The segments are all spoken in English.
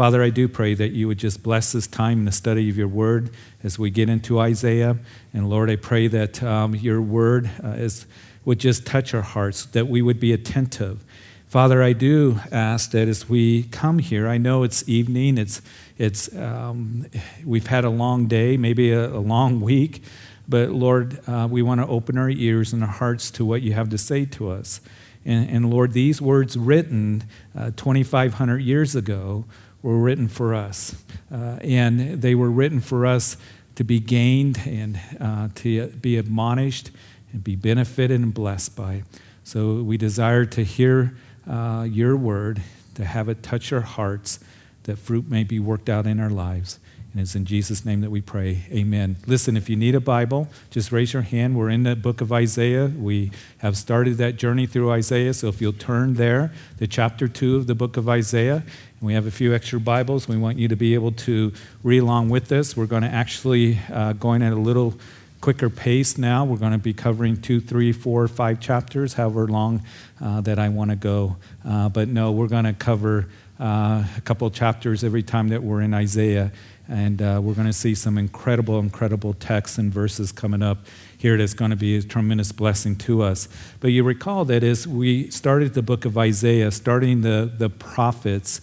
Father, I do pray that you would just bless this time in the study of your word as we get into Isaiah. And Lord, I pray that um, your word uh, is, would just touch our hearts, that we would be attentive. Father, I do ask that as we come here, I know it's evening, it's, it's, um, we've had a long day, maybe a, a long week, but Lord, uh, we want to open our ears and our hearts to what you have to say to us. And, and Lord, these words written uh, 2,500 years ago were written for us. Uh, and they were written for us to be gained and uh, to be admonished and be benefited and blessed by. So we desire to hear uh, your word, to have it touch our hearts, that fruit may be worked out in our lives. And it's in Jesus' name that we pray. Amen. Listen, if you need a Bible, just raise your hand. We're in the book of Isaiah. We have started that journey through Isaiah. So if you'll turn there to chapter 2 of the book of Isaiah, and we have a few extra Bibles. We want you to be able to read along with us. We're going to actually uh, going at a little quicker pace now. We're going to be covering two, three, four, five chapters, however long uh, that I want to go. Uh, but no, we're going to cover uh, a couple chapters every time that we're in Isaiah. And uh, we're going to see some incredible, incredible texts and verses coming up here that's going to be a tremendous blessing to us. But you recall that as we started the book of Isaiah, starting the, the prophets,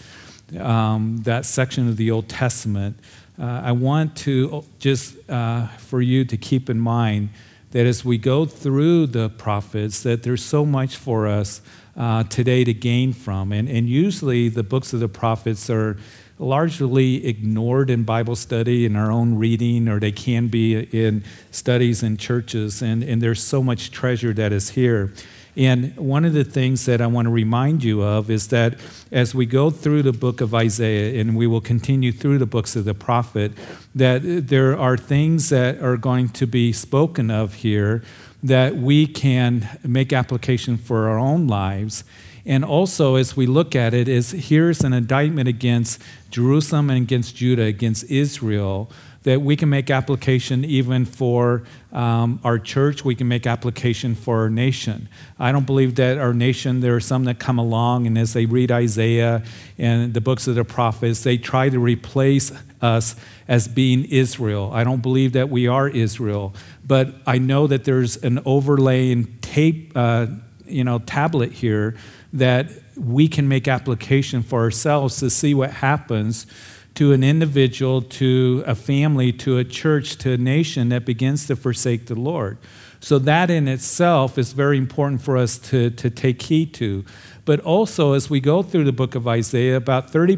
um, that section of the Old Testament, uh, I want to just uh, for you to keep in mind that as we go through the prophets, that there's so much for us uh, today to gain from. And, and usually the books of the prophets are largely ignored in Bible study, in our own reading, or they can be in studies in churches. And, and there's so much treasure that is here. And one of the things that I want to remind you of is that as we go through the book of Isaiah, and we will continue through the books of the prophet, that there are things that are going to be spoken of here that we can make application for our own lives and also, as we look at it, is here's an indictment against Jerusalem and against Judah, against Israel, that we can make application even for um, our church. We can make application for our nation. I don't believe that our nation, there are some that come along, and as they read Isaiah and the books of the prophets, they try to replace us as being Israel. I don't believe that we are Israel, but I know that there's an overlaying tape, uh, you know, tablet here that we can make application for ourselves to see what happens to an individual, to a family, to a church, to a nation that begins to forsake the Lord. So, that in itself is very important for us to, to take heed to. But also, as we go through the book of Isaiah, about 30%,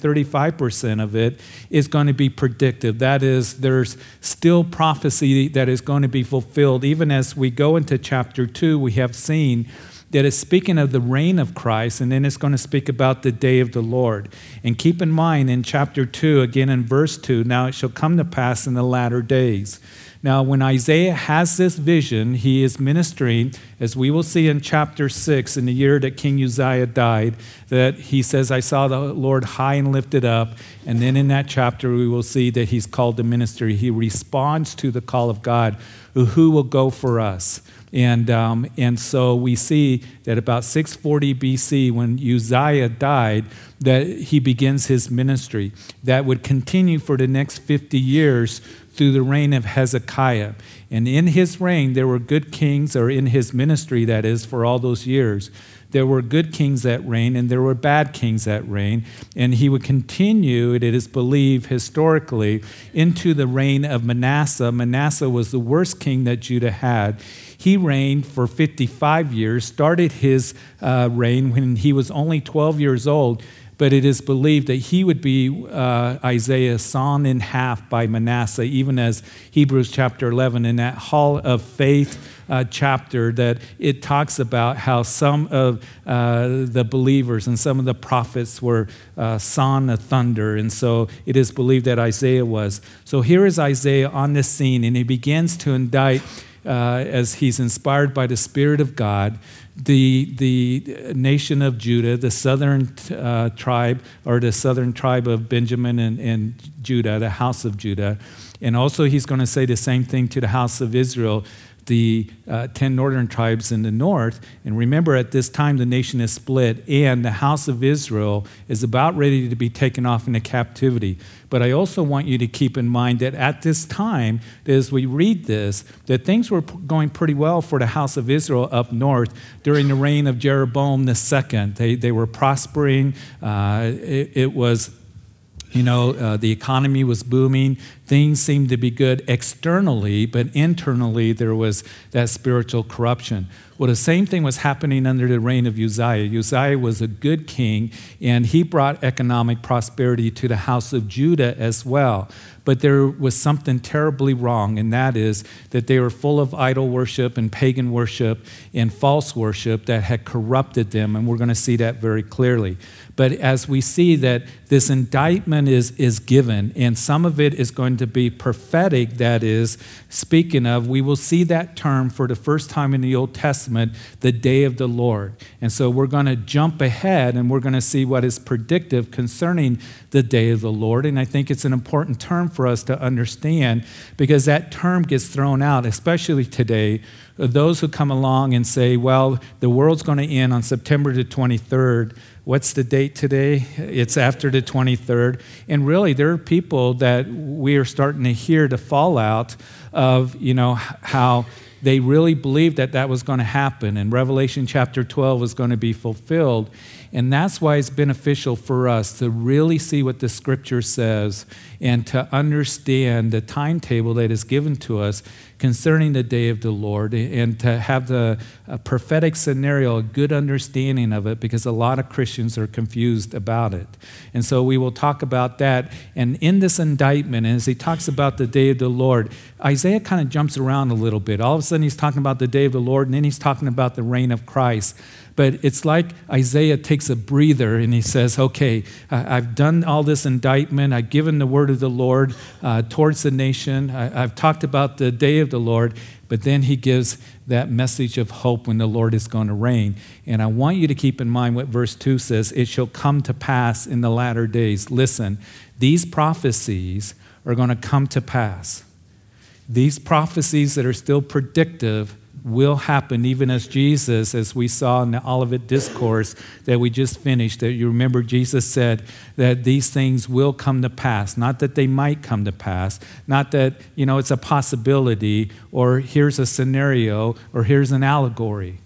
35% of it is going to be predictive. That is, there's still prophecy that is going to be fulfilled. Even as we go into chapter 2, we have seen that is speaking of the reign of Christ, and then it's going to speak about the day of the Lord. And keep in mind in chapter 2, again in verse 2, now it shall come to pass in the latter days. Now, when Isaiah has this vision, he is ministering, as we will see in chapter 6, in the year that King Uzziah died, that he says, I saw the Lord high and lifted up. And then in that chapter, we will see that he's called to ministry. He responds to the call of God, who will go for us? And, um, and so we see that about 640 BC, when Uzziah died, that he begins his ministry. That would continue for the next 50 years through the reign of Hezekiah. And in his reign, there were good kings, or in his ministry, that is, for all those years. There were good kings that reigned, and there were bad kings that reigned. And he would continue, it is believed historically, into the reign of Manasseh. Manasseh was the worst king that Judah had. He reigned for 55 years, started his uh, reign when he was only 12 years old, but it is believed that he would be uh, Isaiah sawn in half by Manasseh, even as Hebrews chapter 11, in that hall of faith. Uh, chapter that it talks about how some of uh, the believers and some of the prophets were uh, sawn a thunder. And so it is believed that Isaiah was. So here is Isaiah on this scene, and he begins to indict uh, as he's inspired by the Spirit of God, the, the nation of Judah, the southern uh, tribe, or the southern tribe of Benjamin and, and Judah, the house of Judah. And also, he's going to say the same thing to the house of Israel the uh, 10 northern tribes in the north. And remember, at this time, the nation is split, and the house of Israel is about ready to be taken off into captivity. But I also want you to keep in mind that at this time, as we read this, that things were going pretty well for the house of Israel up north during the reign of Jeroboam II. They, they were prospering. Uh, it, it was you know, uh, the economy was booming. Things seemed to be good externally, but internally there was that spiritual corruption. Well, the same thing was happening under the reign of Uzziah. Uzziah was a good king, and he brought economic prosperity to the house of Judah as well. But there was something terribly wrong, and that is that they were full of idol worship and pagan worship and false worship that had corrupted them, and we're going to see that very clearly. But as we see that this indictment is, is given, and some of it is going to be prophetic, that is, speaking of, we will see that term for the first time in the Old Testament, the day of the Lord. And so we're going to jump ahead and we're going to see what is predictive concerning the day of the Lord. And I think it's an important term for us to understand because that term gets thrown out, especially today. Those who come along and say, well, the world's going to end on September the 23rd What's the date today? It's after the 23rd. And really, there are people that we are starting to hear the fallout of, you know, how they really believed that that was going to happen and Revelation chapter 12 was going to be fulfilled. And that's why it's beneficial for us to really see what the scripture says and to understand the timetable that is given to us concerning the day of the Lord and to have the prophetic scenario, a good understanding of it, because a lot of Christians are confused about it. And so we will talk about that. And in this indictment, as he talks about the day of the Lord, Isaiah kind of jumps around a little bit. All of a sudden, he's talking about the day of the Lord, and then he's talking about the reign of Christ. But it's like Isaiah takes a breather and he says, Okay, I've done all this indictment. I've given the word of the Lord uh, towards the nation. I, I've talked about the day of the Lord. But then he gives that message of hope when the Lord is going to reign. And I want you to keep in mind what verse 2 says it shall come to pass in the latter days. Listen, these prophecies are going to come to pass. These prophecies that are still predictive will happen, even as Jesus, as we saw in the Olivet Discourse that we just finished, that you remember Jesus said that these things will come to pass. Not that they might come to pass, not that, you know, it's a possibility, or here's a scenario, or here's an allegory.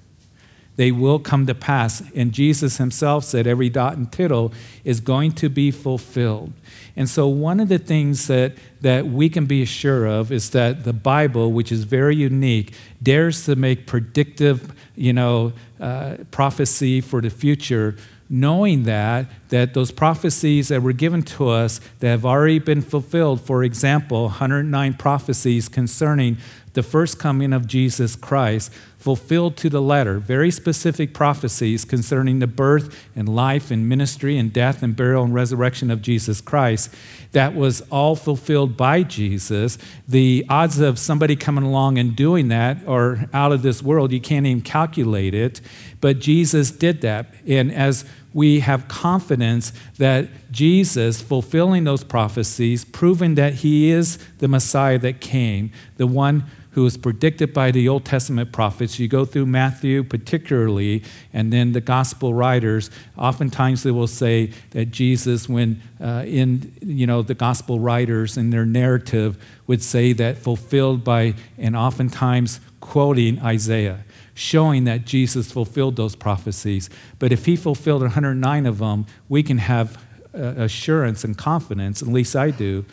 They will come to pass. And Jesus himself said every dot and tittle is going to be fulfilled. And so, one of the things that, that we can be sure of is that the Bible, which is very unique, dares to make predictive, you know, uh, prophecy for the future, knowing that that those prophecies that were given to us that have already been fulfilled. For example, 109 prophecies concerning the first coming of Jesus Christ fulfilled to the letter. Very specific prophecies concerning the birth and life and ministry and death and burial and resurrection of Jesus Christ. That was all fulfilled by Jesus. The odds of somebody coming along and doing that are out of this world. You can't even calculate it. But Jesus did that. And as we have confidence that Jesus, fulfilling those prophecies, proving that he is the Messiah that came, the one who was predicted by the Old Testament prophets. You go through Matthew, particularly, and then the gospel writers. Oftentimes, they will say that Jesus, when uh, in you know the gospel writers in their narrative, would say that fulfilled by, and oftentimes quoting Isaiah showing that Jesus fulfilled those prophecies. But if he fulfilled 109 of them, we can have uh, assurance and confidence, at least I do,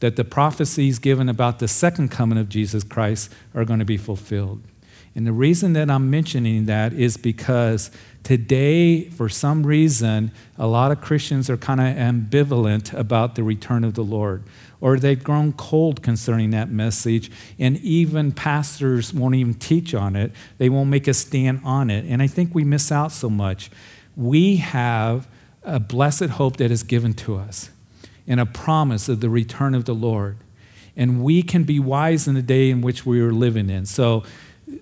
that the prophecies given about the second coming of Jesus Christ are going to be fulfilled. And the reason that I'm mentioning that is because today, for some reason, a lot of Christians are kind of ambivalent about the return of the Lord, or they've grown cold concerning that message, and even pastors won't even teach on it. They won't make a stand on it. And I think we miss out so much. We have a blessed hope that is given to us and a promise of the return of the Lord. And we can be wise in the day in which we are living in. So,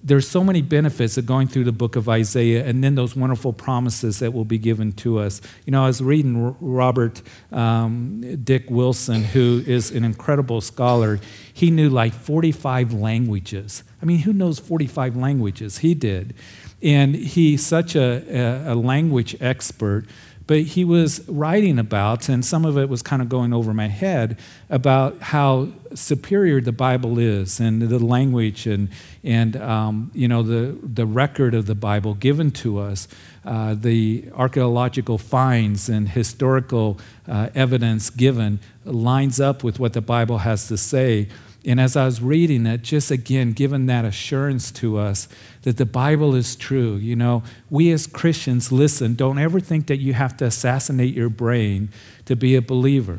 there's so many benefits of going through the book of Isaiah and then those wonderful promises that will be given to us. You know, I was reading Robert um, Dick Wilson, who is an incredible scholar. He knew like 45 languages. I mean, who knows 45 languages? He did. And he's such a, a, a language expert but he was writing about, and some of it was kind of going over my head, about how superior the Bible is and the language and, and um, you know, the, the record of the Bible given to us, uh, the archaeological finds and historical uh, evidence given lines up with what the Bible has to say and as I was reading it, just again, given that assurance to us that the Bible is true, you know, we as Christians, listen, don't ever think that you have to assassinate your brain to be a believer.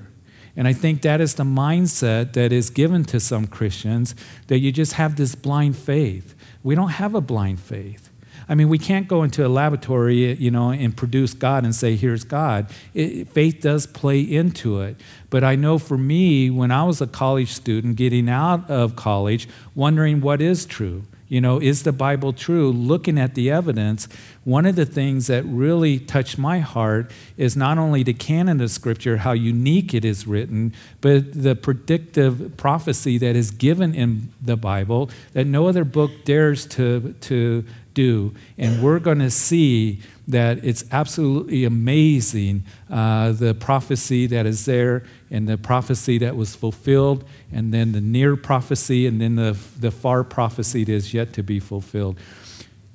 And I think that is the mindset that is given to some Christians that you just have this blind faith. We don't have a blind faith. I mean, we can't go into a laboratory, you know, and produce God and say, here's God. It, faith does play into it. But I know for me, when I was a college student getting out of college, wondering what is true. You know, is the Bible true? Looking at the evidence, one of the things that really touched my heart is not only the canon of Scripture, how unique it is written, but the predictive prophecy that is given in the Bible that no other book dares to, to do. And we're going to see that it's absolutely amazing uh, the prophecy that is there and the prophecy that was fulfilled, and then the near prophecy, and then the, the far prophecy that is yet to be fulfilled.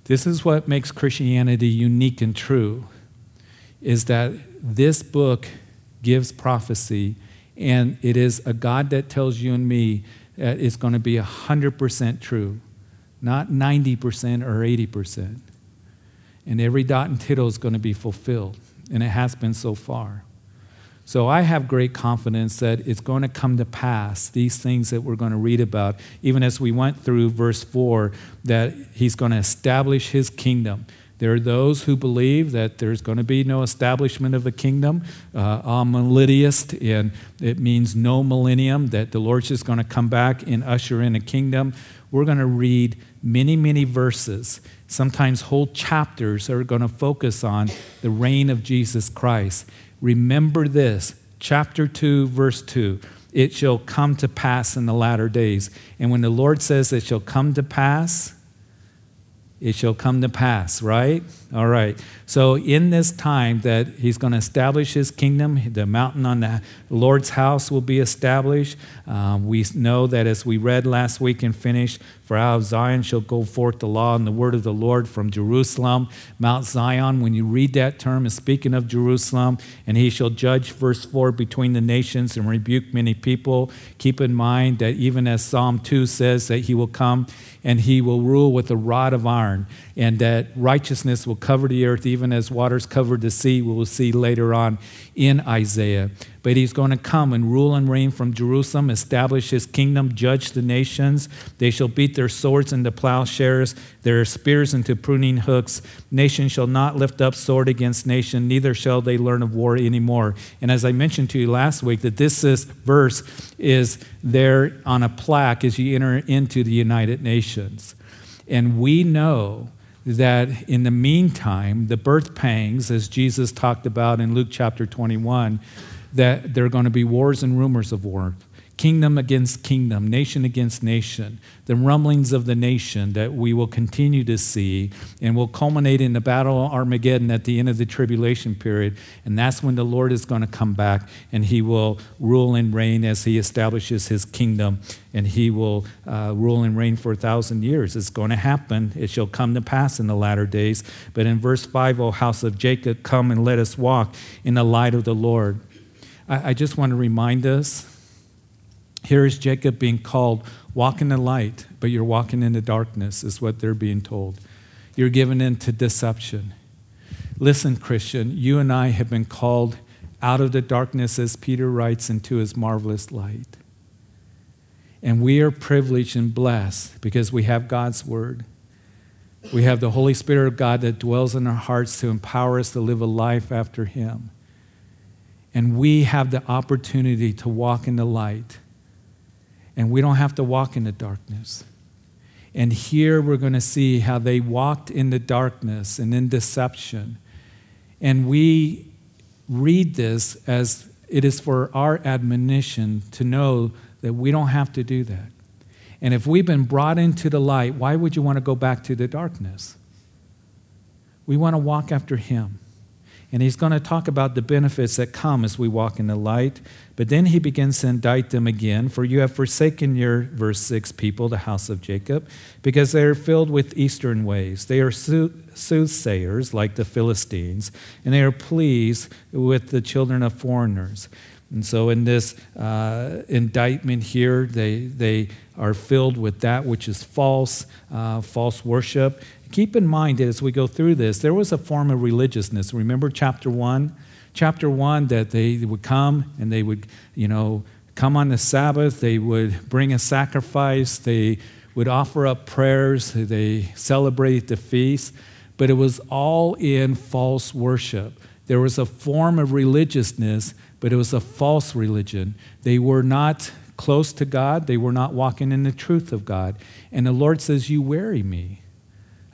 This is what makes Christianity unique and true is that this book gives prophecy and it is a God that tells you and me that it's going to be 100% true not 90% or 80%. And every dot and tittle is going to be fulfilled, and it has been so far. So I have great confidence that it's going to come to pass, these things that we're going to read about, even as we went through verse 4, that he's going to establish his kingdom. There are those who believe that there's going to be no establishment of a kingdom, uh, amillennialist, and it means no millennium, that the Lord's just going to come back and usher in a kingdom. We're going to read many, many verses, sometimes whole chapters, are going to focus on the reign of Jesus Christ. Remember this, chapter 2, verse 2. It shall come to pass in the latter days. And when the Lord says it shall come to pass, it shall come to pass, right? All right. So, in this time that he's going to establish his kingdom, the mountain on the Lord's house will be established. Um, we know that as we read last week and finished, for out of Zion shall go forth the law and the word of the Lord from Jerusalem. Mount Zion, when you read that term, is speaking of Jerusalem, and he shall judge, verse 4, between the nations and rebuke many people. Keep in mind that even as Psalm 2 says, that he will come and he will rule with a rod of iron, and that righteousness will cover the earth even as waters covered the sea, we will see later on in Isaiah. But he's going to come and rule and reign from Jerusalem, establish his kingdom, judge the nations. They shall beat their swords into plowshares, their spears into pruning hooks. Nation shall not lift up sword against nation, neither shall they learn of war anymore. And as I mentioned to you last week, that this is, verse is there on a plaque as you enter into the United Nations. And we know that in the meantime, the birth pangs, as Jesus talked about in Luke chapter 21, that there are going to be wars and rumors of war kingdom against kingdom, nation against nation, the rumblings of the nation that we will continue to see and will culminate in the battle of Armageddon at the end of the tribulation period. And that's when the Lord is going to come back and he will rule and reign as he establishes his kingdom and he will uh, rule and reign for a thousand years. It's going to happen. It shall come to pass in the latter days. But in verse 5, O house of Jacob, come and let us walk in the light of the Lord. I, I just want to remind us here is Jacob being called, walk in the light, but you're walking in the darkness, is what they're being told. You're given into deception. Listen, Christian, you and I have been called out of the darkness, as Peter writes, into his marvelous light. And we are privileged and blessed because we have God's word. We have the Holy Spirit of God that dwells in our hearts to empower us to live a life after Him. And we have the opportunity to walk in the light and we don't have to walk in the darkness. And here we're going to see how they walked in the darkness and in deception. And we read this as it is for our admonition to know that we don't have to do that. And if we've been brought into the light, why would you want to go back to the darkness? We want to walk after Him. And he's going to talk about the benefits that come as we walk in the light. But then he begins to indict them again. For you have forsaken your, verse 6, people, the house of Jacob, because they are filled with eastern ways. They are soothsayers like the Philistines, and they are pleased with the children of foreigners. And so, in this uh, indictment here, they, they are filled with that which is false, uh, false worship, keep in mind that as we go through this, there was a form of religiousness. Remember chapter 1? Chapter 1 that they would come and they would, you know, come on the Sabbath, they would bring a sacrifice, they would offer up prayers, they celebrate the feast, but it was all in false worship. There was a form of religiousness, but it was a false religion. They were not close to God, they were not walking in the truth of God. And the Lord says, You weary me.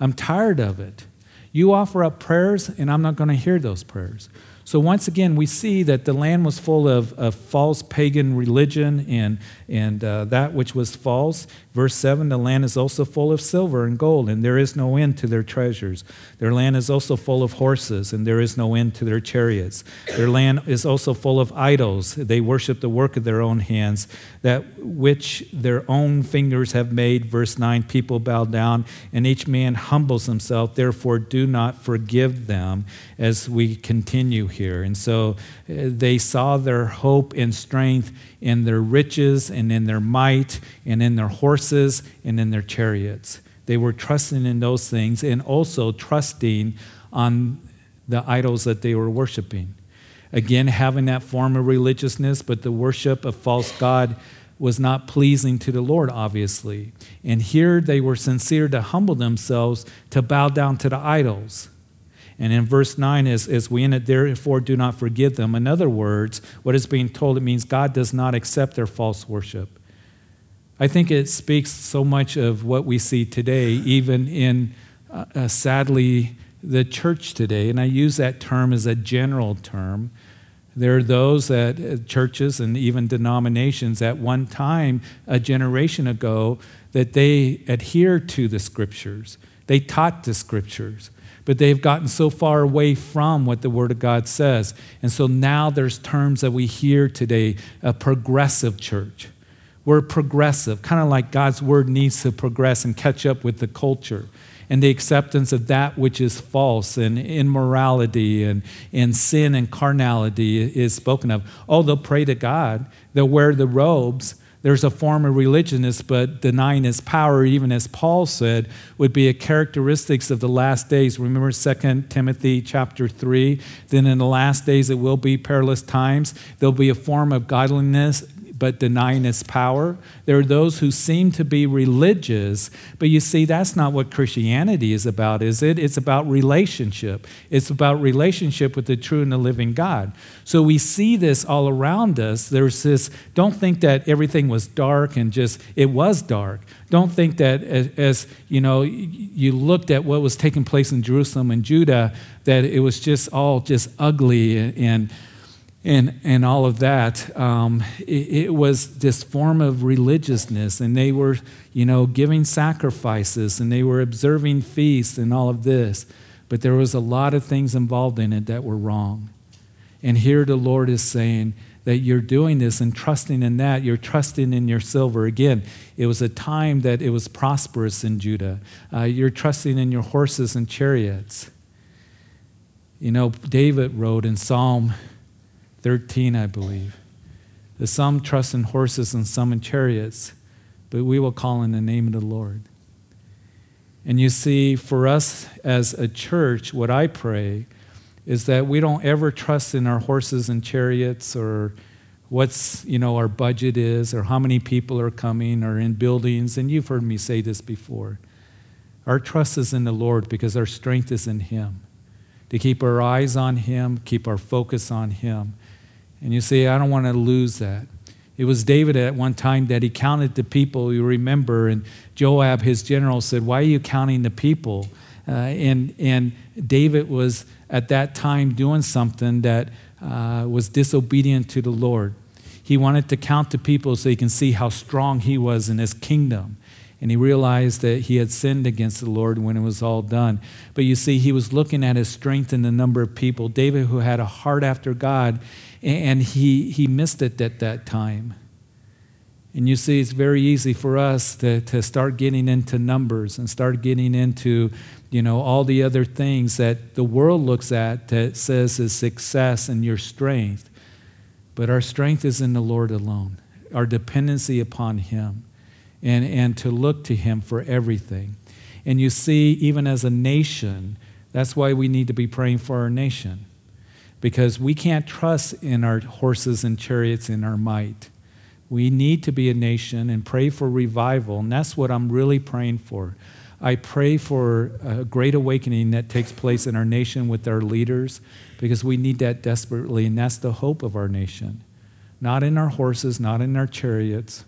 I'm tired of it. You offer up prayers, and I'm not going to hear those prayers. So, once again, we see that the land was full of, of false pagan religion and, and uh, that which was false. Verse 7 the land is also full of silver and gold, and there is no end to their treasures. Their land is also full of horses, and there is no end to their chariots. Their land is also full of idols. They worship the work of their own hands, that which their own fingers have made. Verse 9 people bow down, and each man humbles himself. Therefore, do not forgive them as we continue here. And so uh, they saw their hope and strength in their riches and in their might and in their horses and in their chariots. They were trusting in those things and also trusting on the idols that they were worshiping. Again, having that form of religiousness, but the worship of false God was not pleasing to the Lord, obviously. And here they were sincere to humble themselves to bow down to the idols. And in verse 9, as, as we end it, therefore do not forgive them. In other words, what is being told, it means God does not accept their false worship. I think it speaks so much of what we see today, even in, uh, uh, sadly, the church today. And I use that term as a general term. There are those that uh, churches and even denominations at one time, a generation ago, that they adhered to the scriptures. They taught the scriptures but they've gotten so far away from what the Word of God says. And so now there's terms that we hear today a progressive church. We're progressive, kind of like God's Word needs to progress and catch up with the culture and the acceptance of that which is false and immorality and, and sin and carnality is spoken of. Oh, they'll pray to God, they'll wear the robes, there's a form of religiousness, but denying his power, even as Paul said, would be a characteristics of the last days. Remember 2 Timothy chapter 3? Then in the last days it will be perilous times. There'll be a form of godliness, but denying its power. There are those who seem to be religious, but you see, that's not what Christianity is about, is it? It's about relationship. It's about relationship with the true and the living God. So we see this all around us. There's this, don't think that everything was dark and just, it was dark. Don't think that as, as you know, you looked at what was taking place in Jerusalem and Judah, that it was just all just ugly and, and and, and all of that, um, it, it, was this form of religiousness. And they were, you know, giving sacrifices and they were observing feasts and all of this. But there was a lot of things involved in it that were wrong. And here the Lord is saying that you're doing this and trusting in that. You're trusting in your silver. Again, it was a time that it was prosperous in Judah. Uh, you're trusting in your horses and chariots. You know, David wrote in Psalm 13, I believe. That some trust in horses and some in chariots, but we will call in the name of the Lord. And you see, for us as a church, what I pray is that we don't ever trust in our horses and chariots or what's you know our budget is or how many people are coming or in buildings and you've heard me say this before our trust is in the lord because our strength is in him to keep our eyes on him keep our focus on him and you say, I don't want to lose that. It was David at one time that he counted the people, you remember, and Joab, his general, said, Why are you counting the people? Uh, and, and David was at that time doing something that uh, was disobedient to the Lord. He wanted to count the people so he can see how strong he was in his kingdom. And he realized that he had sinned against the Lord when it was all done. But you see, he was looking at his strength in the number of people. David, who had a heart after God, and he, he missed it at that time. And you see, it's very easy for us to, to start getting into numbers and start getting into, you know, all the other things that the world looks at that says is success and your strength. But our strength is in the Lord alone, our dependency upon Him, and, and to look to Him for everything. And you see, even as a nation, that's why we need to be praying for our nation because we can't trust in our horses and chariots in our might. We need to be a nation and pray for revival, and that's what I'm really praying for. I pray for a great awakening that takes place in our nation with our leaders because we need that desperately, and that's the hope of our nation. Not in our horses, not in our chariots,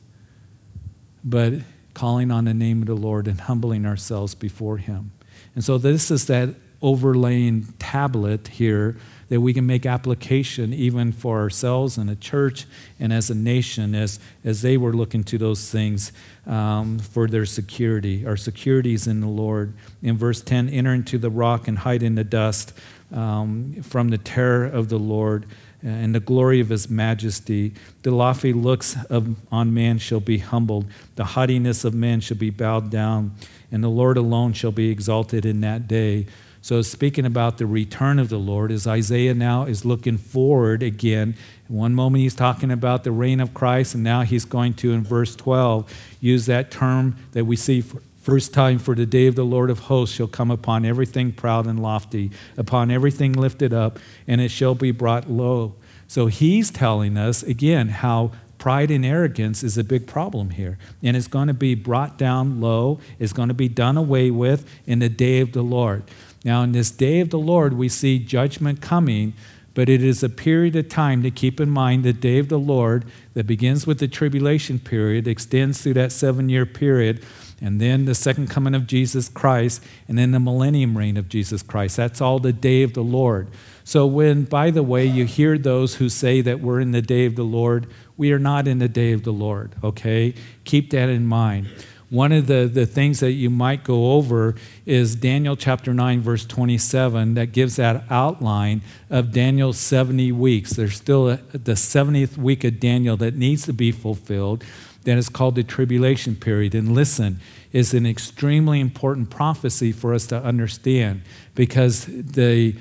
but calling on the name of the Lord and humbling ourselves before Him. And so, this is that overlaying tablet here that we can make application even for ourselves and a church and as a nation as, as they were looking to those things um, for their security. Our security is in the Lord. In verse 10, enter into the rock and hide in the dust um, from the terror of the Lord and the glory of his majesty. The lofty looks of, on man shall be humbled, the haughtiness of man shall be bowed down, and the Lord alone shall be exalted in that day. So, speaking about the return of the Lord, as Isaiah now is looking forward again, one moment he's talking about the reign of Christ, and now he's going to, in verse 12, use that term that we see first time for the day of the Lord of hosts shall come upon everything proud and lofty, upon everything lifted up, and it shall be brought low. So he's telling us again how pride and arrogance is a big problem here. And it's going to be brought down low, it's going to be done away with in the day of the Lord. Now, in this day of the Lord, we see judgment coming, but it is a period of time to keep in mind the day of the Lord that begins with the tribulation period, extends through that seven year period, and then the second coming of Jesus Christ, and then the millennium reign of Jesus Christ. That's all the day of the Lord. So, when, by the way, you hear those who say that we're in the day of the Lord, we are not in the day of the Lord, okay? Keep that in mind. One of the, the things that you might go over is Daniel chapter 9, verse 27, that gives that outline of Daniel's 70 weeks. There's still a, the 70th week of Daniel that needs to be fulfilled, that is called the tribulation period. And listen, is an extremely important prophecy for us to understand because the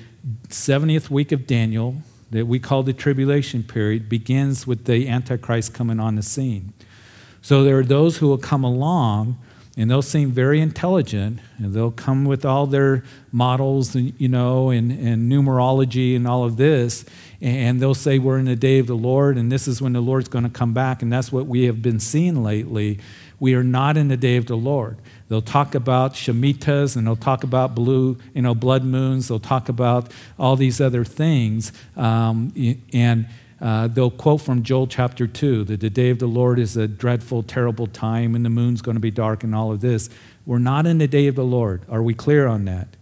70th week of Daniel, that we call the tribulation period, begins with the Antichrist coming on the scene. So there are those who will come along and they'll seem very intelligent and they'll come with all their models and you know and, and numerology and all of this and they'll say we're in the day of the lord and this is when the lord's going to come back and that's what we have been seeing lately. We are not in the day of the lord. They'll talk about shemitas and they'll talk about blue you know blood moons. They'll talk about all these other things um, and uh, they'll quote from Joel chapter 2 that the day of the Lord is a dreadful, terrible time and the moon's going to be dark and all of this. We're not in the day of the Lord. Are we clear on that?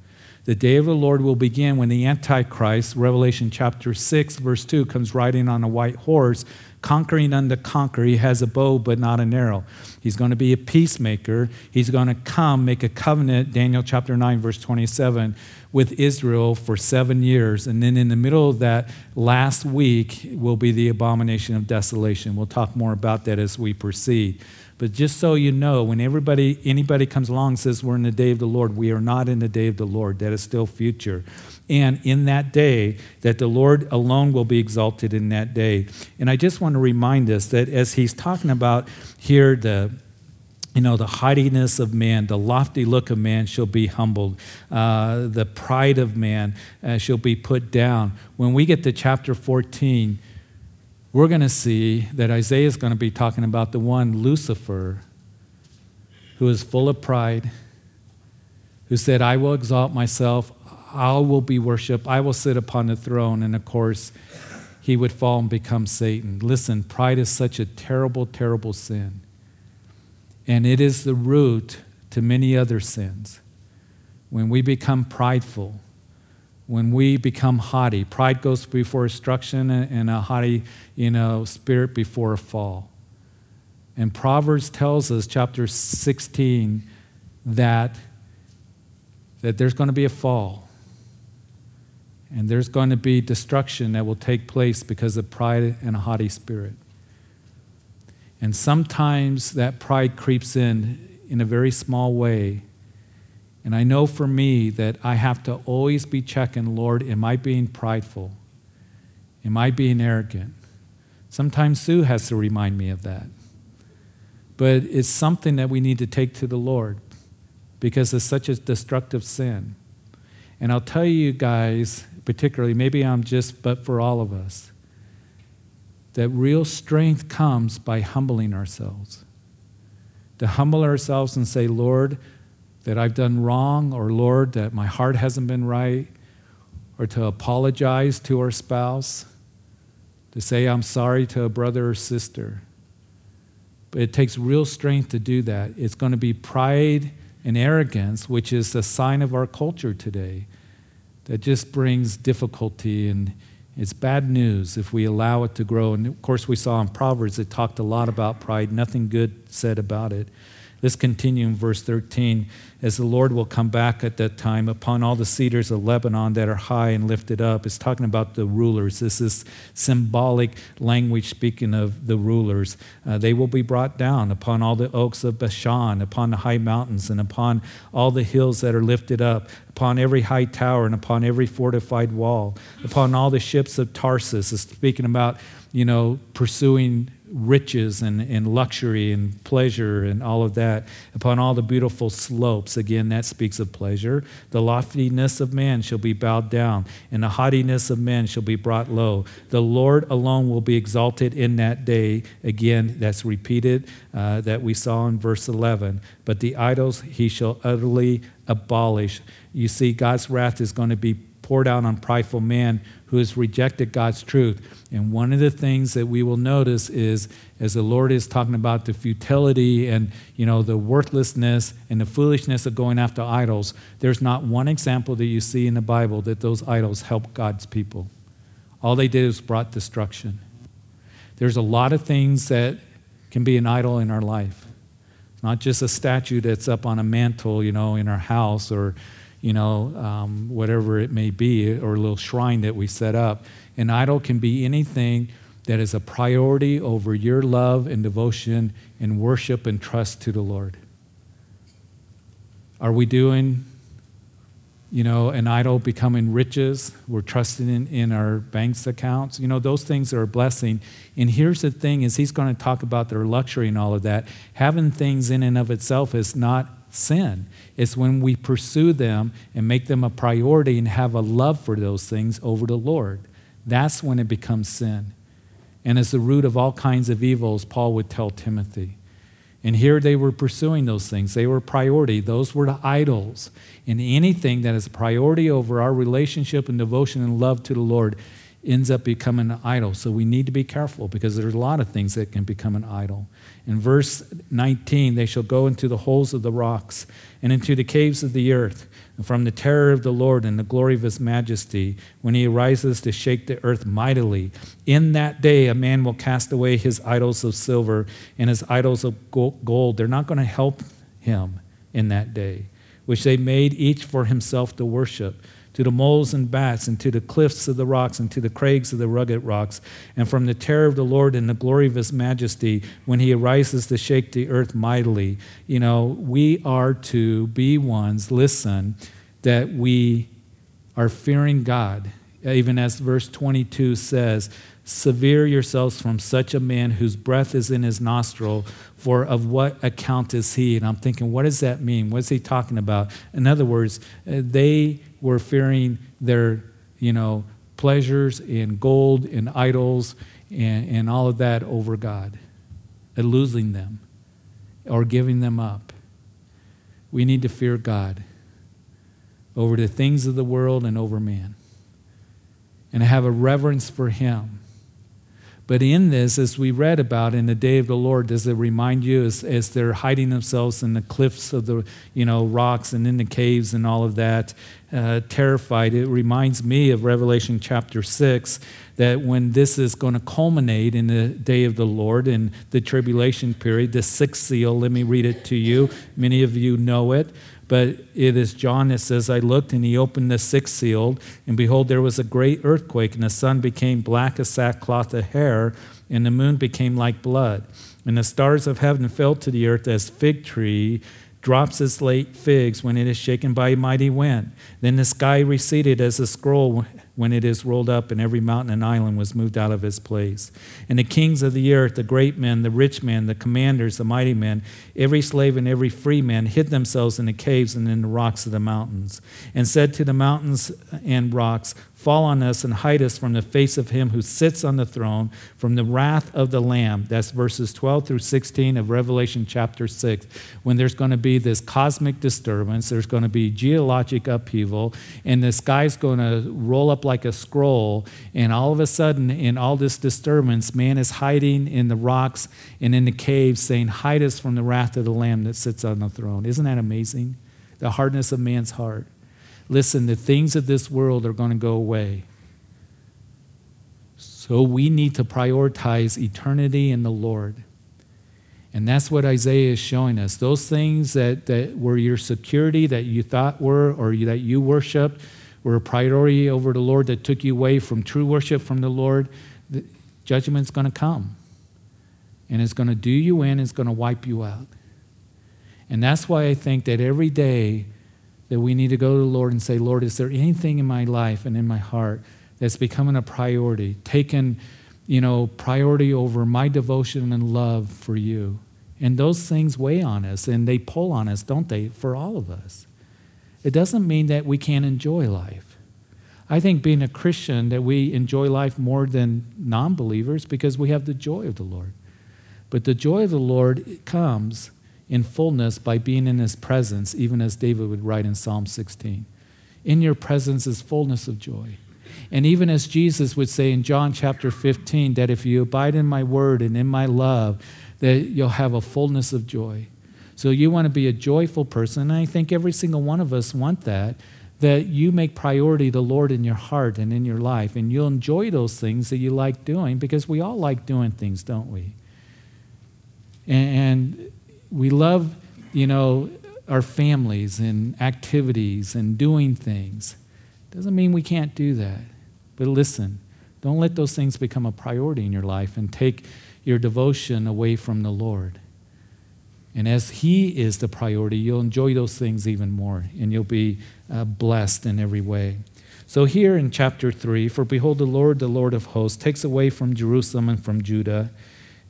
The day of the Lord will begin when the Antichrist, Revelation chapter 6, verse 2, comes riding on a white horse, conquering unto conquer. He has a bow, but not an arrow. He's going to be a peacemaker. He's going to come, make a covenant, Daniel chapter 9, verse 27, with Israel for seven years. And then in the middle of that last week will be the abomination of desolation. We'll talk more about that as we proceed. But just so you know, when everybody, anybody comes along and says we're in the day of the Lord, we are not in the day of the Lord. That is still future. And in that day, that the Lord alone will be exalted in that day. And I just want to remind us that as he's talking about here, the you know, the haughtiness of man, the lofty look of man shall be humbled. Uh, the pride of man uh, shall be put down. When we get to chapter 14, we're going to see that Isaiah is going to be talking about the one, Lucifer, who is full of pride, who said, I will exalt myself, I will be worshiped, I will sit upon the throne. And of course, he would fall and become Satan. Listen, pride is such a terrible, terrible sin. And it is the root to many other sins. When we become prideful, when we become haughty, pride goes before destruction and a haughty, you know, spirit before a fall. And Proverbs tells us, chapter 16, that, that there's going to be a fall and there's going to be destruction that will take place because of pride and a haughty spirit. And sometimes that pride creeps in in a very small way. And I know for me that I have to always be checking, Lord, am I being prideful? Am I being arrogant? Sometimes Sue has to remind me of that. But it's something that we need to take to the Lord because it's such a destructive sin. And I'll tell you guys, particularly, maybe I'm just, but for all of us, that real strength comes by humbling ourselves. To humble ourselves and say, Lord, that I've done wrong, or Lord, that my heart hasn't been right, or to apologize to our spouse, to say, I'm sorry to a brother or sister. But it takes real strength to do that. It's going to be pride and arrogance, which is a sign of our culture today that just brings difficulty and it's bad news if we allow it to grow. And of course, we saw in Proverbs it talked a lot about pride, nothing good said about it. Let's continue in verse 13. As the Lord will come back at that time upon all the cedars of Lebanon that are high and lifted up. It's talking about the rulers. This is symbolic language speaking of the rulers. Uh, they will be brought down upon all the oaks of Bashan, upon the high mountains, and upon all the hills that are lifted up, upon every high tower, and upon every fortified wall, upon all the ships of Tarsus. It's speaking about, you know, pursuing riches and, and luxury and pleasure and all of that, upon all the beautiful slopes. Again, that speaks of pleasure. The loftiness of man shall be bowed down, and the haughtiness of men shall be brought low. The Lord alone will be exalted in that day. Again, that's repeated uh, that we saw in verse 11. But the idols he shall utterly abolish. You see, God's wrath is going to be poured out on prideful man who has rejected God's truth. And one of the things that we will notice is as the Lord is talking about the futility and you know the worthlessness and the foolishness of going after idols, there's not one example that you see in the Bible that those idols help God's people. All they did was brought destruction. There's a lot of things that can be an idol in our life. Not just a statue that's up on a mantle, you know, in our house or you know, um, whatever it may be, or a little shrine that we set up. An idol can be anything that is a priority over your love and devotion and worship and trust to the Lord. Are we doing, you know, an idol becoming riches? We're trusting in, in our bank's accounts. You know, those things are a blessing. And here's the thing is he's going to talk about their luxury and all of that. Having things in and of itself is not sin. It's when we pursue them and make them a priority and have a love for those things over the Lord. That's when it becomes sin. And it's the root of all kinds of evils, Paul would tell Timothy. And here they were pursuing those things. They were priority. Those were the idols. And anything that is priority over our relationship and devotion and love to the Lord ends up becoming an idol. So we need to be careful because there's a lot of things that can become an idol. In verse 19, they shall go into the holes of the rocks and into the caves of the earth, and from the terror of the Lord and the glory of his majesty, when he arises to shake the earth mightily. In that day, a man will cast away his idols of silver and his idols of gold. They're not going to help him in that day, which they made each for himself to worship to the moles and bats, and to the cliffs of the rocks, and to the crags of the rugged rocks, and from the terror of the Lord and the glory of his majesty, when he arises to shake the earth mightily. You know, we are to be ones, listen, that we are fearing God, even as verse 22 says, Sever yourselves from such a man whose breath is in his nostril, for of what account is he? And I'm thinking, what does that mean? What's he talking about? In other words, uh, they were fearing their, you know, pleasures in gold and idols and, and all of that over God and losing them or giving them up. We need to fear God over the things of the world and over man and have a reverence for Him But in this, as we read about in the day of the Lord, does it remind you as, as they're hiding themselves in the cliffs of the you know rocks and in the caves and all of that, uh, terrified? It reminds me of Revelation chapter six that when this is going to culminate in the day of the Lord in the tribulation period, the sixth seal. Let me read it to you. Many of you know it. But it is John that says, I looked and he opened the sixth seal, and behold, there was a great earthquake, and the sun became black as sackcloth of hair, and the moon became like blood. And the stars of heaven fell to the earth as fig tree drops its late figs when it is shaken by a mighty wind. Then the sky receded as a scroll when it is rolled up, and every mountain and island was moved out of its place. And the kings of the earth, the great men, the rich men, the commanders, the mighty men, every slave and every free man hid themselves in the caves and in the rocks of the mountains, and said to the mountains and rocks, fall on us and hide us from the face of him who sits on the throne, from the wrath of the Lamb. That's verses 12 through 16 of Revelation chapter 6. When there's going to be this cosmic disturbance, there's going to be geologic upheaval, and the sky's going to roll up like a scroll. And all of a sudden, in all this disturbance, man is hiding in the rocks and in the caves, saying, Hide us from the wrath of the Lamb that sits on the throne. Isn't that amazing? The hardness of man's heart. Listen, the things of this world are going to go away. So we need to prioritize eternity in the Lord. And that's what Isaiah is showing us. Those things that, that were your security, that you thought were, or that you worshiped, were a priority over the Lord that took you away from true worship from the Lord. The judgment's going to come. And it's going to do you in, it's going to wipe you out. And that's why I think that every day that we need to go to the Lord and say, Lord, is there anything in my life and in my heart that's becoming a priority, taken, you know, priority over my devotion and love for you? And those things weigh on us and they pull on us, don't they, for all of us? It doesn't mean that we can't enjoy life. I think being a Christian, that we enjoy life more than non believers because we have the joy of the Lord. But the joy of the Lord comes in fullness by being in his presence, even as David would write in Psalm 16. In your presence is fullness of joy. And even as Jesus would say in John chapter 15, that if you abide in my word and in my love, that you'll have a fullness of joy. So you want to be a joyful person, and I think every single one of us want that, that you make priority the Lord in your heart and in your life, and you'll enjoy those things that you like doing because we all like doing things, don't we? And we love, you know, our families and activities and doing things. Doesn't mean we can't do that. But listen, don't let those things become a priority in your life and take your devotion away from the Lord. And as He is the priority, you'll enjoy those things even more and you'll be uh, blessed in every way. So, here in chapter 3, for behold, the Lord, the Lord of hosts, takes away from Jerusalem and from Judah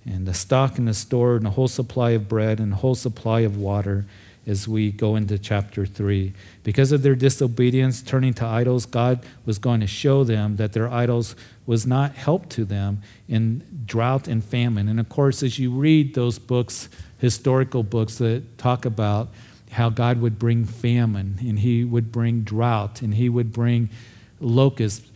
and the stock and the store and the whole supply of bread and the whole supply of water as we go into chapter 3. Because of their disobedience, turning to idols, God was going to show them that their idols was not help to them in drought and famine. And of course, as you read those books, historical books that talk about how God would bring famine and he would bring drought and he would bring locusts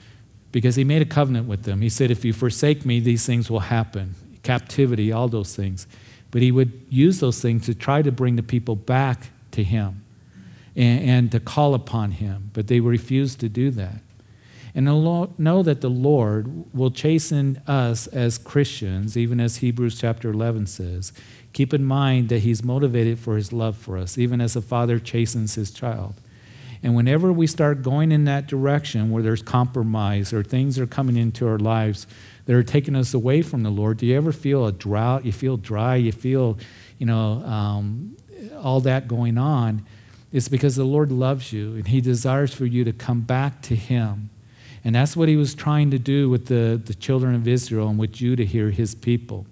because he made a covenant with them. He said, If you forsake me, these things will happen captivity, all those things. But he would use those things to try to bring the people back to him and, and to call upon him. But they refused to do that. And know that the Lord will chasten us as Christians, even as Hebrews chapter 11 says. Keep in mind that He's motivated for His love for us, even as a father chastens his child. And whenever we start going in that direction where there's compromise or things are coming into our lives that are taking us away from the Lord. Do you ever feel a drought? You feel dry? You feel, you know, um, all that going on? It's because the Lord loves you and He desires for you to come back to Him. And that's what He was trying to do with the, the children of Israel and with Judah here, His people.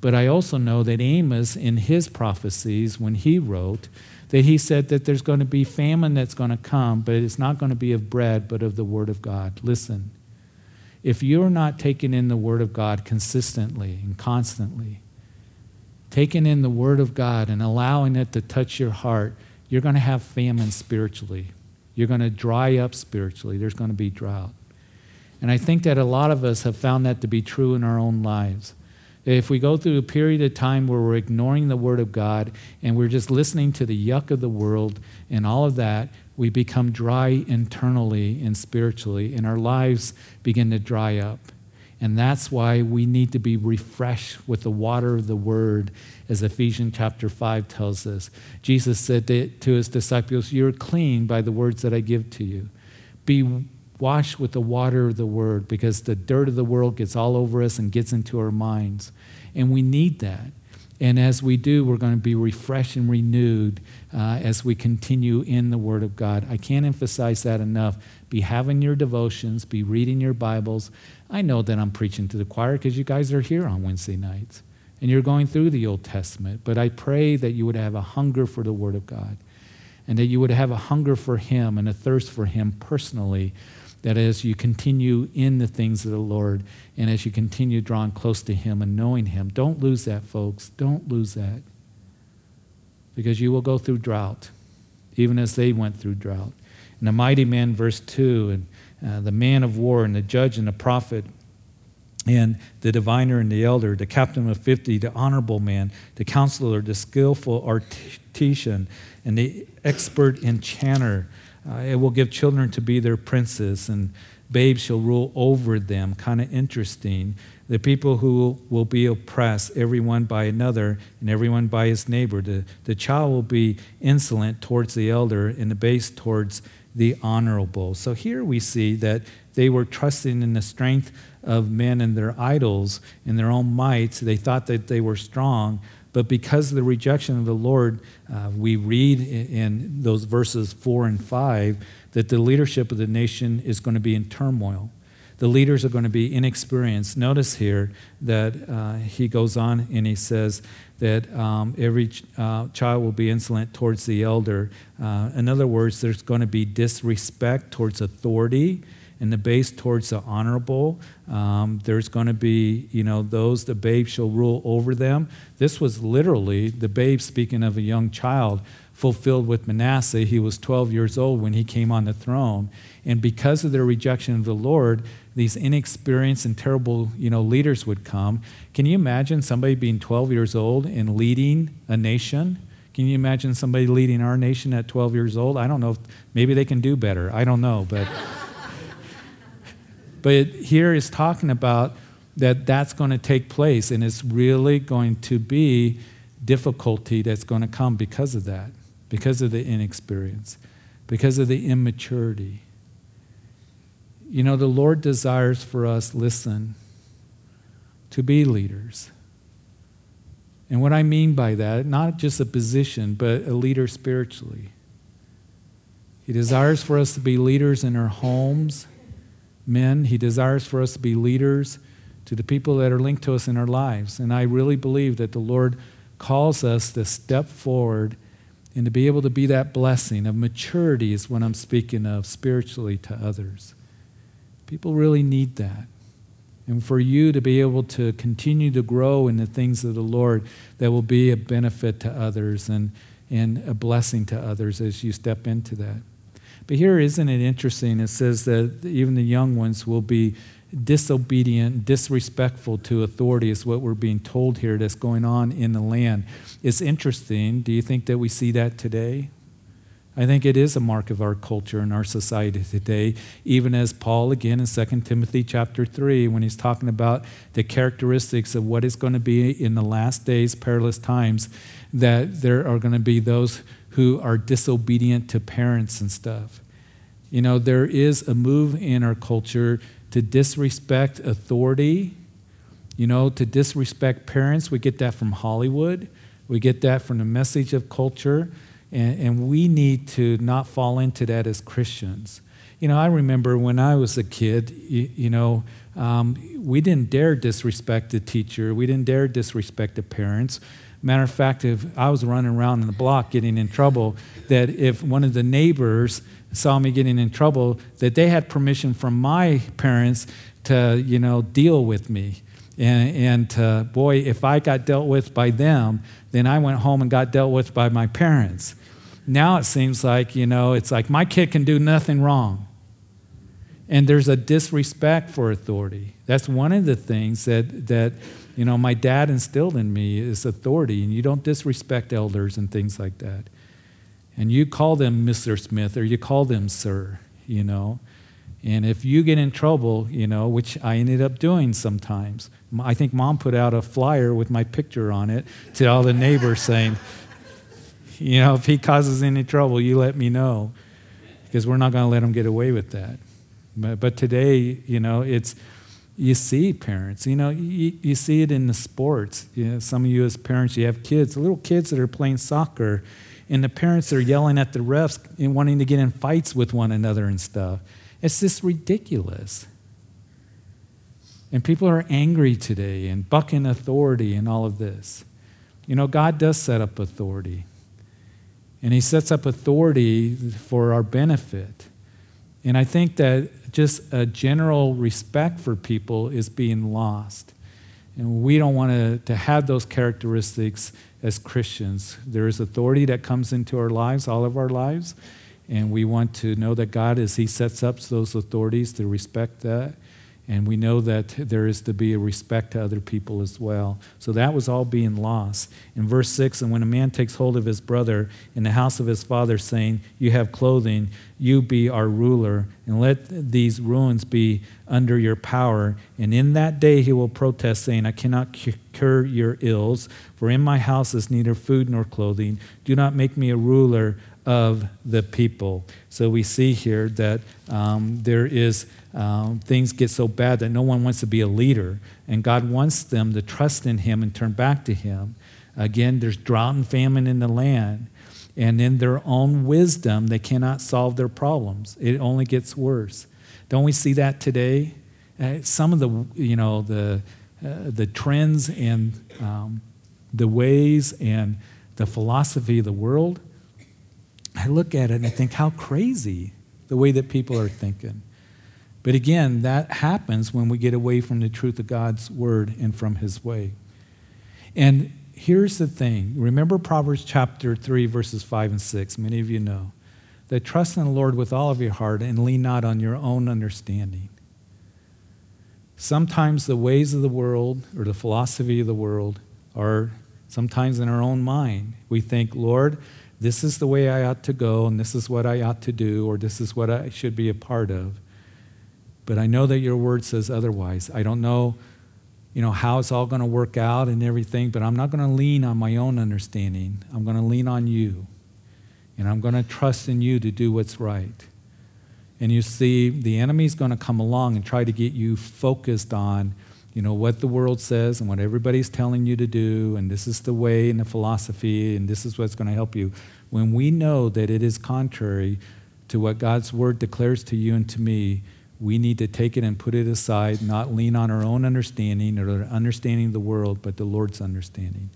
But I also know that Amos, in his prophecies, when he wrote, that he said that there's going to be famine that's going to come, but it's not going to be of bread, but of the Word of God. Listen, if you're not taking in the Word of God consistently and constantly, taking in the Word of God and allowing it to touch your heart, you're going to have famine spiritually. You're going to dry up spiritually. There's going to be drought. And I think that a lot of us have found that to be true in our own lives. If we go through a period of time where we're ignoring the Word of God and we're just listening to the yuck of the world and all of that, we become dry internally and spiritually, and our lives begin to dry up. And that's why we need to be refreshed with the water of the Word, as Ephesians chapter 5 tells us. Jesus said to his disciples, You're clean by the words that I give to you. Be washed with the water of the Word because the dirt of the world gets all over us and gets into our minds. And we need that. And as we do, we're going to be refreshed and renewed uh, as we continue in the Word of God. I can't emphasize that enough. Be having your devotions, be reading your Bibles. I know that I'm preaching to the choir because you guys are here on Wednesday nights and you're going through the Old Testament. But I pray that you would have a hunger for the Word of God and that you would have a hunger for Him and a thirst for Him personally that as you continue in the things of the Lord and as you continue drawing close to Him and knowing Him, don't lose that, folks. Don't lose that. Because you will go through drought, even as they went through drought. And the mighty man, verse 2, and uh, the man of war, and the judge, and the prophet, and the diviner and the elder, the captain of 50, the honorable man, the counselor, the skillful artisan, and the expert enchanter uh, it will give children to be their princes, and babes shall rule over them. Kind of interesting. The people who will be oppressed, everyone by another, and everyone by his neighbor. The, the child will be insolent towards the elder, and the base towards the honorable. So here we see that they were trusting in the strength of men and their idols, in their own mights. They thought that they were strong, but because of the rejection of the Lord, uh, we read in those verses 4 and 5 that the leadership of the nation is going to be in turmoil. The leaders are going to be inexperienced. Notice here that uh, he goes on and he says that um, every uh, child will be insolent towards the elder. Uh, in other words, there's going to be disrespect towards authority and the base towards the honorable. Um, there's going to be, you know, those, the babe shall rule over them. This was literally the babe, speaking of a young child, fulfilled with Manasseh. He was 12 years old when he came on the throne. And because of their rejection of the Lord, these inexperienced and terrible, you know, leaders would come. Can you imagine somebody being 12 years old and leading a nation? Can you imagine somebody leading our nation at 12 years old? I don't know. If, maybe they can do better. I don't know, but but here is talking about that that's going to take place, and it's really going to be difficulty that's going to come because of that, because of the inexperience, because of the immaturity. You know, the Lord desires for us, listen, to be leaders. And what I mean by that, not just a position, but a leader spiritually. He desires for us to be leaders in our homes men. He desires for us to be leaders to the people that are linked to us in our lives. And I really believe that the Lord calls us to step forward and to be able to be that blessing of maturity, is what I'm speaking of spiritually to others. People really need that. And for you to be able to continue to grow in the things of the Lord that will be a benefit to others and, and a blessing to others as you step into that. But here, isn't it interesting? It says that even the young ones will be disobedient, disrespectful to authority, is what we're being told here that's going on in the land. It's interesting. Do you think that we see that today? I think it is a mark of our culture and our society today, even as Paul again in 2 Timothy chapter 3, when he's talking about the characteristics of what is going to be in the last days, perilous times, that there are going to be those who are disobedient to parents and stuff. You know, there is a move in our culture to disrespect authority, you know, to disrespect parents. We get that from Hollywood, we get that from the message of culture, and, and we need to not fall into that as Christians. You know, I remember when I was a kid, you, you know, um, we didn't dare disrespect the teacher, we didn't dare disrespect the parents Matter of fact, if I was running around in the block getting in trouble, that if one of the neighbors saw me getting in trouble, that they had permission from my parents to, you know, deal with me. And, and uh, boy, if I got dealt with by them, then I went home and got dealt with by my parents. Now it seems like, you know, it's like my kid can do nothing wrong. And there's a disrespect for authority. That's one of the things that, that you know, my dad instilled in me is authority, and you don't disrespect elders and things like that. And you call them Mr. Smith or you call them Sir, you know. And if you get in trouble, you know, which I ended up doing sometimes, I think mom put out a flyer with my picture on it to all the neighbors saying, you know, if he causes any trouble, you let me know because we're not going to let him get away with that. But, today, you know, it's, you see parents, you know, you, you see it in the sports. You know, some of you as parents, you have kids, little kids that are playing soccer, and the parents are yelling at the refs and wanting to get in fights with one another and stuff. It's just ridiculous. And people are angry today and bucking authority and all of this. You know, God does set up authority. And He sets up authority for our benefit. And I think that just a general respect for people is being lost. And we don't want to, to have those characteristics as Christians. There is authority that comes into our lives, all of our lives. And we want to know that God, as He sets up those authorities, to respect that. And we know that there is to be a respect to other people as well. So that was all being lost. In verse 6, and when a man takes hold of his brother in the house of his father, saying, You have clothing, you be our ruler, and let these ruins be under your power. And in that day he will protest, saying, I cannot cure your ills, for in my house is neither food nor clothing. Do not make me a ruler of the people. So we see here that um, there is um, things get so bad that no one wants to be a leader, and God wants them to trust in Him and turn back to Him. Again, there's drought and famine in the land, and in their own wisdom, they cannot solve their problems. It only gets worse. Don't we see that today? Uh, some of the, you know, the uh, the trends and um, the ways and the philosophy of the world I look at it and I think, how crazy the way that people are thinking. But again, that happens when we get away from the truth of God's word and from his way. And here's the thing remember Proverbs chapter 3, verses 5 and 6. Many of you know that trust in the Lord with all of your heart and lean not on your own understanding. Sometimes the ways of the world or the philosophy of the world are sometimes in our own mind. We think, Lord, this is the way I ought to go, and this is what I ought to do, or this is what I should be a part of. But I know that your word says otherwise. I don't know, you know, how it's all going to work out and everything, but I'm not going to lean on my own understanding. I'm going to lean on you. And I'm going to trust in you to do what's right. And you see, the enemy's going to come along and try to get you focused on you know, what the world says and what everybody's telling you to do, and this is the way and the philosophy, and this is what's going to help you. When we know that it is contrary to what God's word declares to you and to me, we need to take it and put it aside, not lean on our own understanding or understanding of the world, but the Lord's understanding.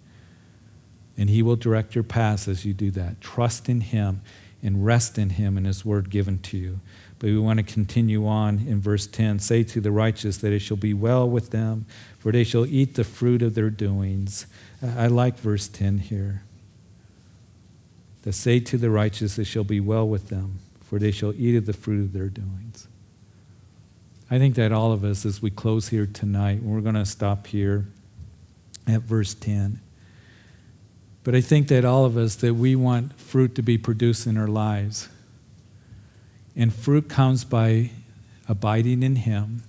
And He will direct your paths as you do that. Trust in Him and rest in Him and His word given to you. But we want to continue on in verse 10 say to the righteous that it shall be well with them, for they shall eat the fruit of their doings. I like verse 10 here. To say to the righteous, that it shall be well with them, for they shall eat of the fruit of their doings. I think that all of us, as we close here tonight, we're going to stop here at verse 10. But I think that all of us, that we want fruit to be produced in our lives. And fruit comes by abiding in Him.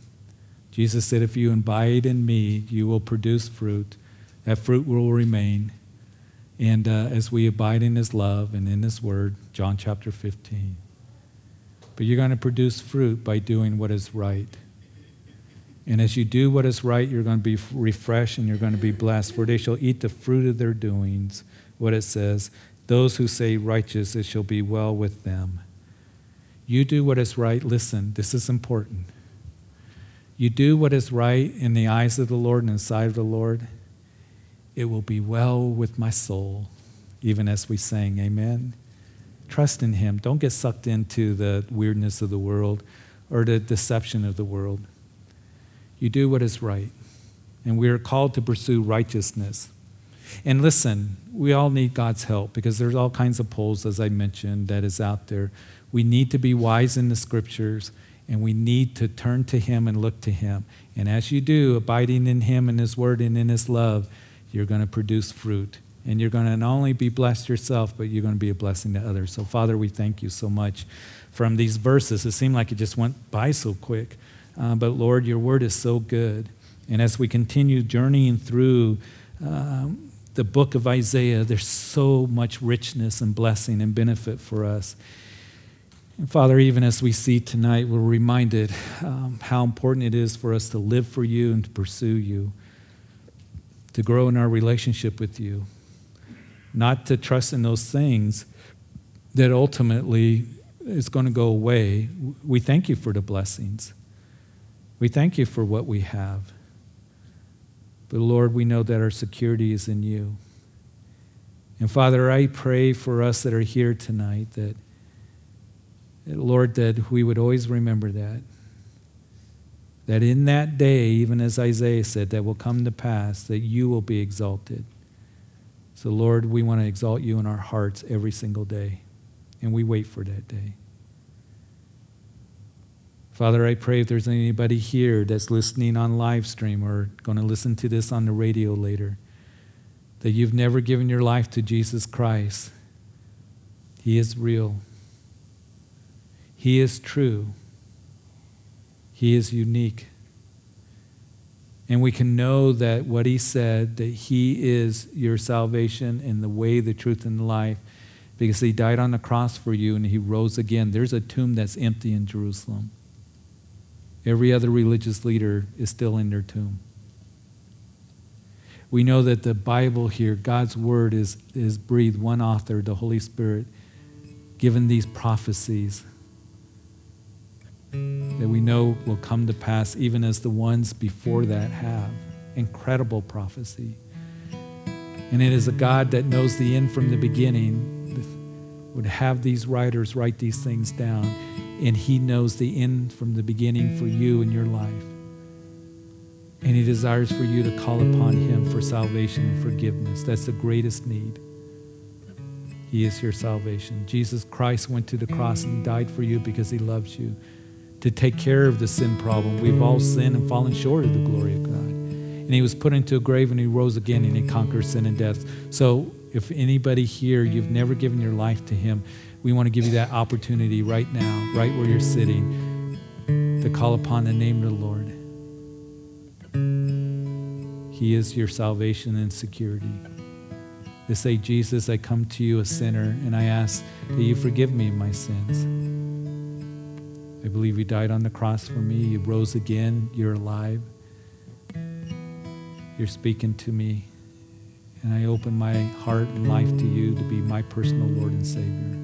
Jesus said, If you abide in me, you will produce fruit. That fruit will remain. And uh, as we abide in His love and in His word, John chapter 15. But you're going to produce fruit by doing what is right. And as you do what is right, you're going to be refreshed and you're going to be blessed. For they shall eat the fruit of their doings, what it says. Those who say righteous, it shall be well with them. You do what is right. Listen, this is important. You do what is right in the eyes of the Lord and in the sight of the Lord, it will be well with my soul, even as we sang, Amen. Trust in Him. Don't get sucked into the weirdness of the world or the deception of the world. You do what is right. And we are called to pursue righteousness. And listen, we all need God's help because there's all kinds of polls, as I mentioned, that is out there. We need to be wise in the scriptures, And we need to turn to Him and look to Him. And as you do, abiding in Him and His Word and in His love, you're going to produce fruit. And you're going to not only be blessed yourself, but you're going to be a blessing to others. So, Father, we thank you so much from these verses. It seemed like it just went by so quick. Uh, but, Lord, your word is so good. And as we continue journeying through um, the book of Isaiah, there's so much richness and blessing and benefit for us. And Father, even as we see tonight, we're reminded um, how important it is for us to live for you and to pursue you, to grow in our relationship with you, not to trust in those things that ultimately is going to go away. We thank you for the blessings. We thank you for what we have. But Lord, we know that our security is in you. And Father, I pray for us that are here tonight that Lord, that we would always remember that. That in that day, even as Isaiah said, that will come to pass, that you will be exalted. So, Lord, we want to exalt you in our hearts every single day, and we wait for that day. Father, I pray if there's anybody here that's listening on live stream or going to listen to this on the radio later, that you've never given your life to Jesus Christ. He is real. He is true. He is unique. And we can know that what he said, that he is your salvation and the way, the truth, and the life, because he died on the cross for you and he rose again. There's a tomb that's empty in Jerusalem. Every other religious leader is still in their tomb. We know that the Bible here, God's word, is, is breathed, one author, the Holy Spirit, given these prophecies that we know will come to pass even as the ones before that have. Incredible prophecy. And it is a God that knows the end from the beginning, would have these writers write these things down, and He knows the end from the beginning for you and your life. And He desires for you to call upon Him for salvation and forgiveness. That's the greatest need. He is your salvation. Jesus Christ went to the cross and died for you because He loves you to take care of the sin problem. We've all sinned and fallen short of the glory of God. And he was put into a grave and he rose again and he conquered sin and death. So if anybody here, you've never given your life to him, we want to give you that opportunity right now, right where you're sitting, to call upon the name of the Lord. He is your salvation and security. To say, Jesus, I come to you a sinner and I ask that you forgive me my sins. I believe you died on the cross for me. You rose again. You're alive. You're speaking to me. And I open my heart and life to you to be my personal Lord and Savior.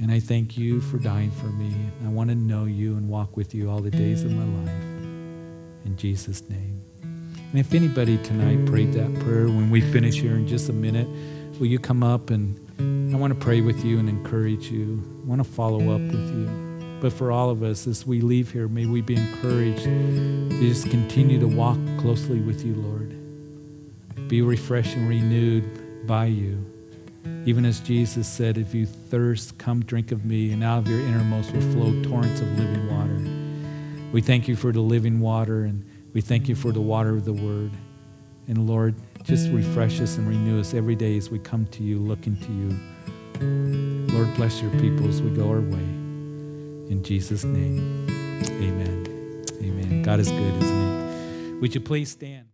And I thank you for dying for me. I want to know you and walk with you all the days of my life. In Jesus' name. And if anybody tonight prayed that prayer, when we finish here in just a minute, will you come up and I want to pray with you and encourage you. I want to follow up with you. But for all of us, as we leave here, may we be encouraged to just continue to walk closely with you, Lord. Be refreshed and renewed by you. Even as Jesus said, if you thirst, come drink of me, and out of your innermost will flow torrents of living water. We thank you for the living water, and we thank you for the water of the word. And Lord, just refresh us and renew us every day as we come to you, looking to you. Lord, bless your people as we go our way. In Jesus' name, amen. Amen. God is good, isn't he? Would you please stand?